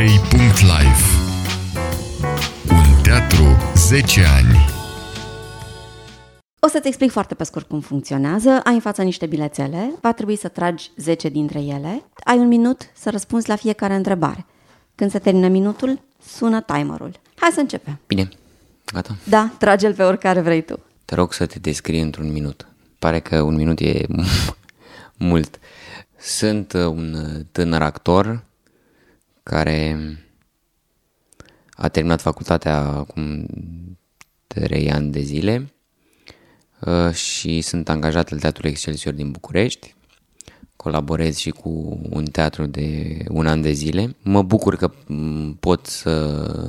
Andrei.live Un teatru 10 ani O să-ți explic foarte pe scurt cum funcționează. Ai în fața niște bilețele, va trebui să tragi 10 dintre ele. Ai un minut să răspunzi la fiecare întrebare. Când se termină minutul, sună timerul. Hai să începem. Bine, gata. Da, trage-l pe oricare vrei tu. Te rog să te descrii într-un minut. Pare că un minut e mult. Sunt uh, un uh, tânăr actor care a terminat facultatea acum 3 ani de zile uh, și sunt angajat la Teatrul Excelsior din București. Colaborez și cu un teatru de un an de zile. Mă bucur că mm, pot să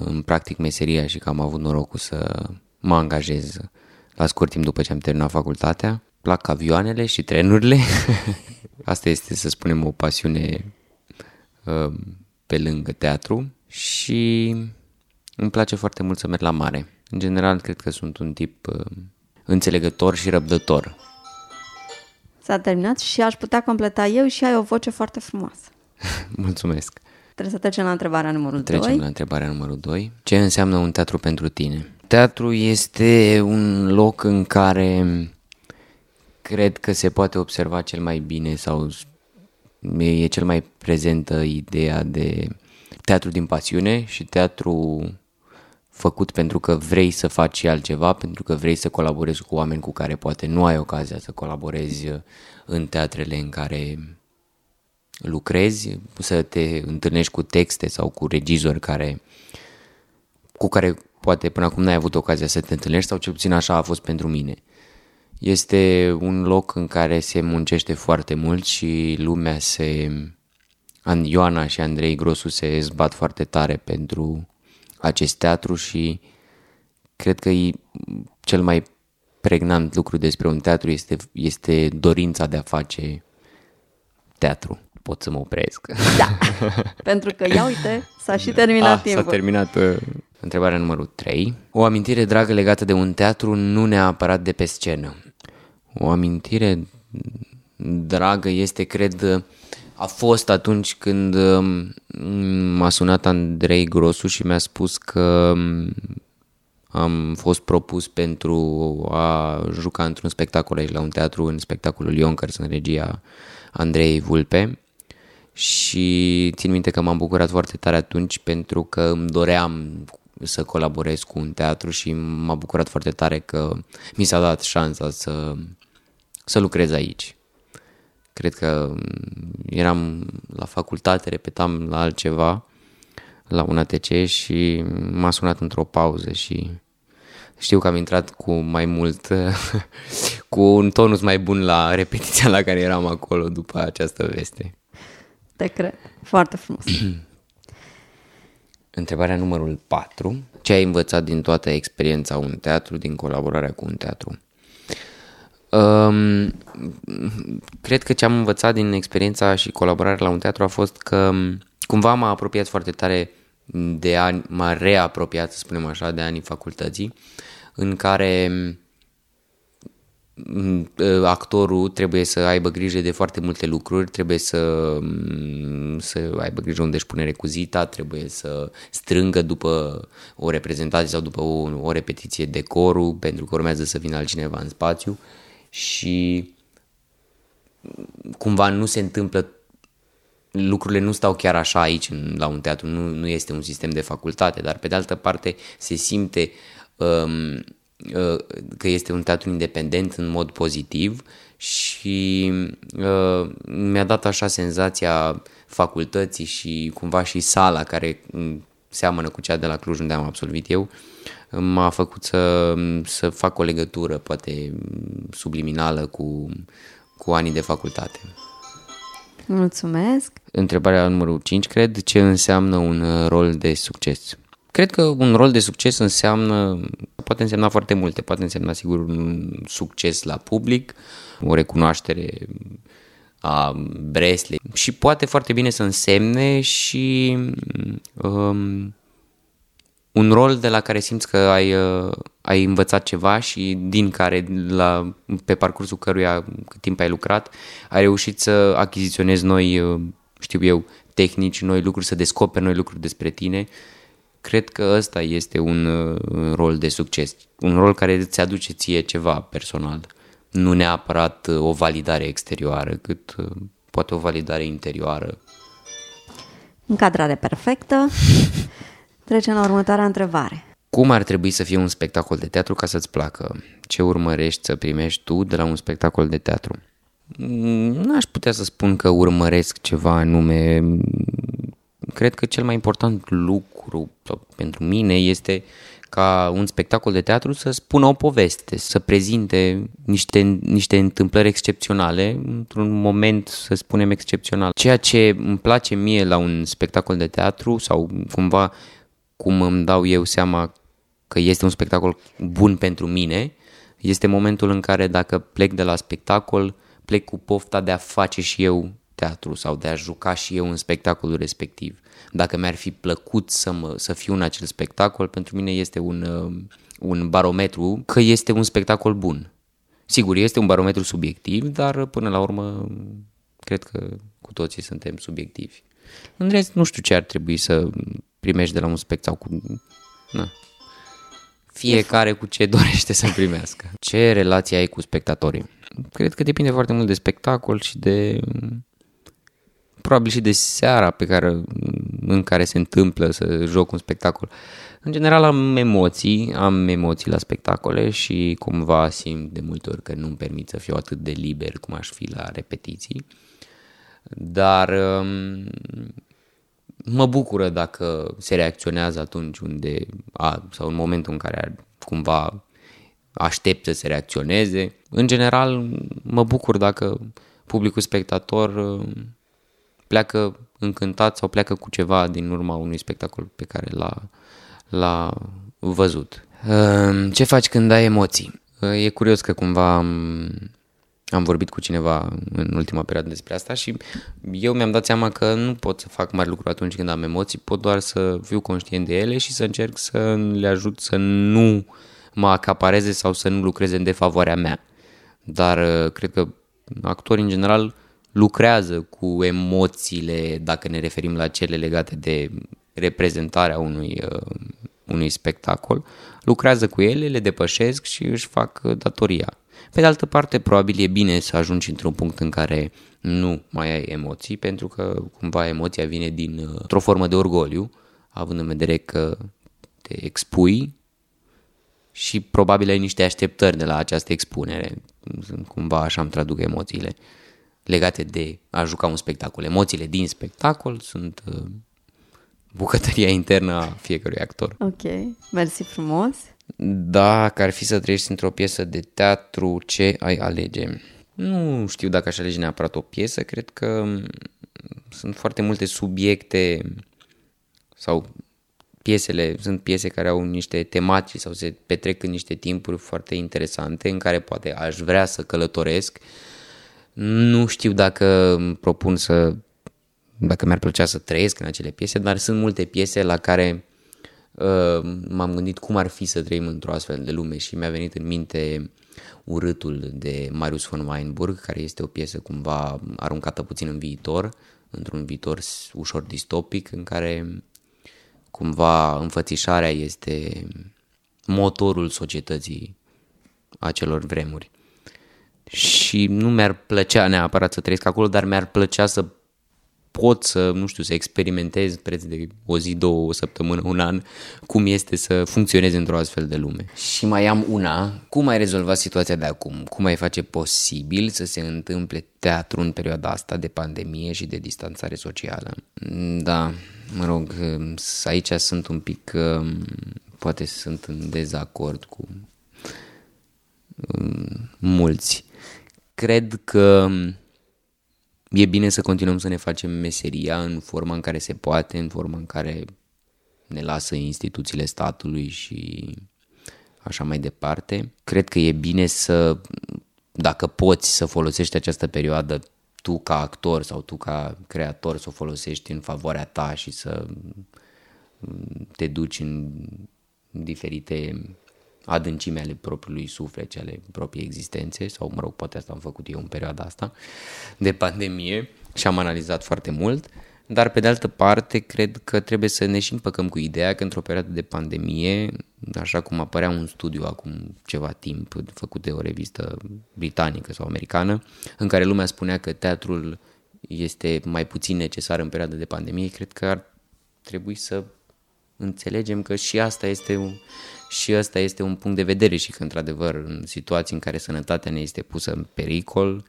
îmi practic meseria și că am avut norocul să mă angajez la scurt timp după ce am terminat facultatea. Plac avioanele și trenurile. Asta este, să spunem, o pasiune uh, pe lângă teatru și îmi place foarte mult să merg la mare. În general, cred că sunt un tip uh, înțelegător și răbdător. S-a terminat și aș putea completa eu și ai o voce foarte frumoasă. Mulțumesc. Trebuie să trecem la întrebarea numărul Trecem 2. la întrebarea numărul 2. Ce înseamnă un teatru pentru tine? Teatru este un loc în care cred că se poate observa cel mai bine sau e cel mai prezentă ideea de teatru din pasiune și teatru făcut pentru că vrei să faci și altceva, pentru că vrei să colaborezi cu oameni cu care poate nu ai ocazia să colaborezi în teatrele în care lucrezi, să te întâlnești cu texte sau cu regizori care, cu care poate până acum n-ai avut ocazia să te întâlnești sau cel puțin așa a fost pentru mine. Este un loc în care se muncește foarte mult și lumea se... Ioana și Andrei Grosu se zbat foarte tare pentru acest teatru și cred că e cel mai pregnant lucru despre un teatru este, este dorința de a face teatru. Pot să mă opresc. Da, pentru că, ia uite, s-a și terminat ah, timpul. S-a terminat uh, întrebarea numărul 3. O amintire dragă legată de un teatru, nu neapărat de pe scenă. O amintire dragă este, cred, a fost atunci când um, m-a sunat Andrei Grosu și mi-a spus că um, am fost propus pentru a juca într-un spectacol aici la un teatru, în spectacolul Ionkers, în regia Andrei Vulpe. Și țin minte că m-am bucurat foarte tare atunci pentru că îmi doream să colaborez cu un teatru și m-a bucurat foarte tare că mi s-a dat șansa să, să lucrez aici. Cred că eram la facultate, repetam la altceva, la un ATC și m-a sunat într-o pauză și știu că am intrat cu mai mult, cu un tonus mai bun la repetiția la care eram acolo după această veste. Te cred. Foarte frumos. Întrebarea numărul 4. Ce ai învățat din toată experiența un teatru, din colaborarea cu un teatru? Um, cred că ce am învățat din experiența și colaborarea la un teatru a fost că cumva m-a apropiat foarte tare de ani, m-a reapropiat, să spunem așa, de anii facultății, în care actorul trebuie să aibă grijă de foarte multe lucruri, trebuie să, să aibă grijă unde își pune recuzita, trebuie să strângă după o reprezentație sau după o, o repetiție decorul, pentru că urmează să vină altcineva în spațiu și cumva nu se întâmplă lucrurile nu stau chiar așa aici la un teatru, nu, nu este un sistem de facultate, dar pe de altă parte se simte um, uh, că este un teatru independent în mod pozitiv și uh, mi-a dat așa senzația facultății și cumva și sala care seamănă cu cea de la Cluj unde am absolvit eu, m-a făcut să, să fac o legătură, poate subliminală, cu, cu anii de facultate. Mulțumesc. Întrebarea numărul 5, cred, ce înseamnă un rol de succes? Cred că un rol de succes înseamnă, poate însemna foarte multe, poate însemna sigur un succes la public, o recunoaștere a Breslei și poate foarte bine să însemne și um, un rol de la care simți că ai, uh, ai învățat ceva și din care la, pe parcursul căruia cât timp ai lucrat ai reușit să achiziționezi noi, uh, știu eu, tehnici, noi lucruri, să descoperi noi lucruri despre tine. Cred că ăsta este un uh, rol de succes, un rol care îți aduce ție ceva personal, nu neapărat uh, o validare exterioară, cât uh, poate o validare interioară. Încadrare perfectă. Trecem la următoarea întrebare. Cum ar trebui să fie un spectacol de teatru ca să-ți placă? Ce urmărești să primești tu de la un spectacol de teatru? N-aș putea să spun că urmăresc ceva anume. Cred că cel mai important lucru sau pentru mine este ca un spectacol de teatru să spună o poveste, să prezinte niște, niște întâmplări excepționale într-un moment, să spunem, excepțional. Ceea ce îmi place mie la un spectacol de teatru sau cumva cum îmi dau eu seama că este un spectacol bun pentru mine, este momentul în care dacă plec de la spectacol, plec cu pofta de a face și eu teatru sau de a juca și eu în spectacolul respectiv. Dacă mi-ar fi plăcut să, mă, să fiu în acel spectacol, pentru mine este un, uh, un barometru că este un spectacol bun. Sigur, este un barometru subiectiv, dar până la urmă cred că cu toții suntem subiectivi. În rest, nu știu ce ar trebui să primești de la un spectacol. Na. Fiecare cu ce dorește să primească. Ce relație ai cu spectatorii? Cred că depinde foarte mult de spectacol și de probabil și de seara pe care, în care se întâmplă să joc un spectacol. În general am emoții, am emoții la spectacole și cumva simt de multe ori că nu-mi permit să fiu atât de liber cum aș fi la repetiții. Dar um, mă bucură dacă se reacționează atunci unde, a, sau în momentul în care cumva aștept să se reacționeze. În general, mă bucur dacă publicul spectator uh, pleacă încântat sau pleacă cu ceva din urma unui spectacol pe care l-a, l-a văzut. Uh, ce faci când ai emoții? Uh, e curios că cumva am, am vorbit cu cineva în ultima perioadă despre asta și eu mi-am dat seama că nu pot să fac mari lucruri atunci când am emoții, pot doar să fiu conștient de ele și să încerc să le ajut să nu mă acapareze sau să nu lucreze în defavoarea mea. Dar cred că actorii în general lucrează cu emoțiile, dacă ne referim la cele legate de reprezentarea unui, uh, unui spectacol, lucrează cu ele, le depășesc și își fac datoria. Pe de altă parte, probabil e bine să ajungi într-un punct în care nu mai ai emoții, pentru că cumva emoția vine din uh, o formă de orgoliu, având în vedere că te expui și probabil ai niște așteptări de la această expunere. Cumva așa îmi traduc emoțiile legate de a juca un spectacol. Emoțiile din spectacol sunt uh, bucătăria internă a fiecărui actor. Ok, mersi frumos. Dacă ar fi să trăiești într-o piesă de teatru, ce ai alege? Nu știu dacă aș alege neapărat o piesă, cred că sunt foarte multe subiecte sau piesele, sunt piese care au niște tematici sau se petrec în niște timpuri foarte interesante în care poate aș vrea să călătoresc. Nu știu dacă îmi propun să, dacă mi-ar plăcea să trăiesc în acele piese, dar sunt multe piese la care uh, m-am gândit cum ar fi să trăim într-o astfel de lume și mi-a venit în minte Urâtul de Marius von Weinburg, care este o piesă cumva aruncată puțin în viitor, într-un viitor ușor distopic, în care cumva înfățișarea este motorul societății acelor vremuri. Și nu mi-ar plăcea neapărat să trăiesc acolo, dar mi-ar plăcea să pot să, nu știu, să experimentez preț de o zi, două, o săptămână, un an, cum este să funcționeze într-o astfel de lume. Și mai am una, cum ai rezolvat situația de acum? Cum ai face posibil să se întâmple teatru în perioada asta de pandemie și de distanțare socială? Da, mă rog, aici sunt un pic, poate sunt în dezacord cu um, mulți. Cred că e bine să continuăm să ne facem meseria în forma în care se poate, în forma în care ne lasă instituțiile statului și așa mai departe. Cred că e bine să, dacă poți să folosești această perioadă tu ca actor sau tu ca creator să o folosești în favoarea ta și să te duci în diferite adâncime ale propriului suflet, ale propriei existențe, sau mă rog, poate asta am făcut eu în perioada asta de pandemie și am analizat foarte mult. Dar pe de altă parte, cred că trebuie să ne și împăcăm cu ideea că într-o perioadă de pandemie, așa cum apărea un studiu acum ceva timp făcut de o revistă britanică sau americană, în care lumea spunea că teatrul este mai puțin necesar în perioada de pandemie, cred că ar trebui să înțelegem că și asta este un, și asta este un punct de vedere și că, într-adevăr, în situații în care sănătatea ne este pusă în pericol,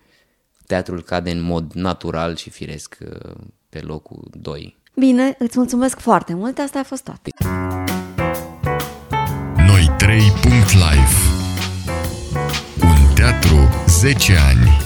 teatrul cade în mod natural și firesc uh, pe locul 2. Bine, îți mulțumesc foarte mult, asta a fost tot. Noi 3.life Un teatru 10 ani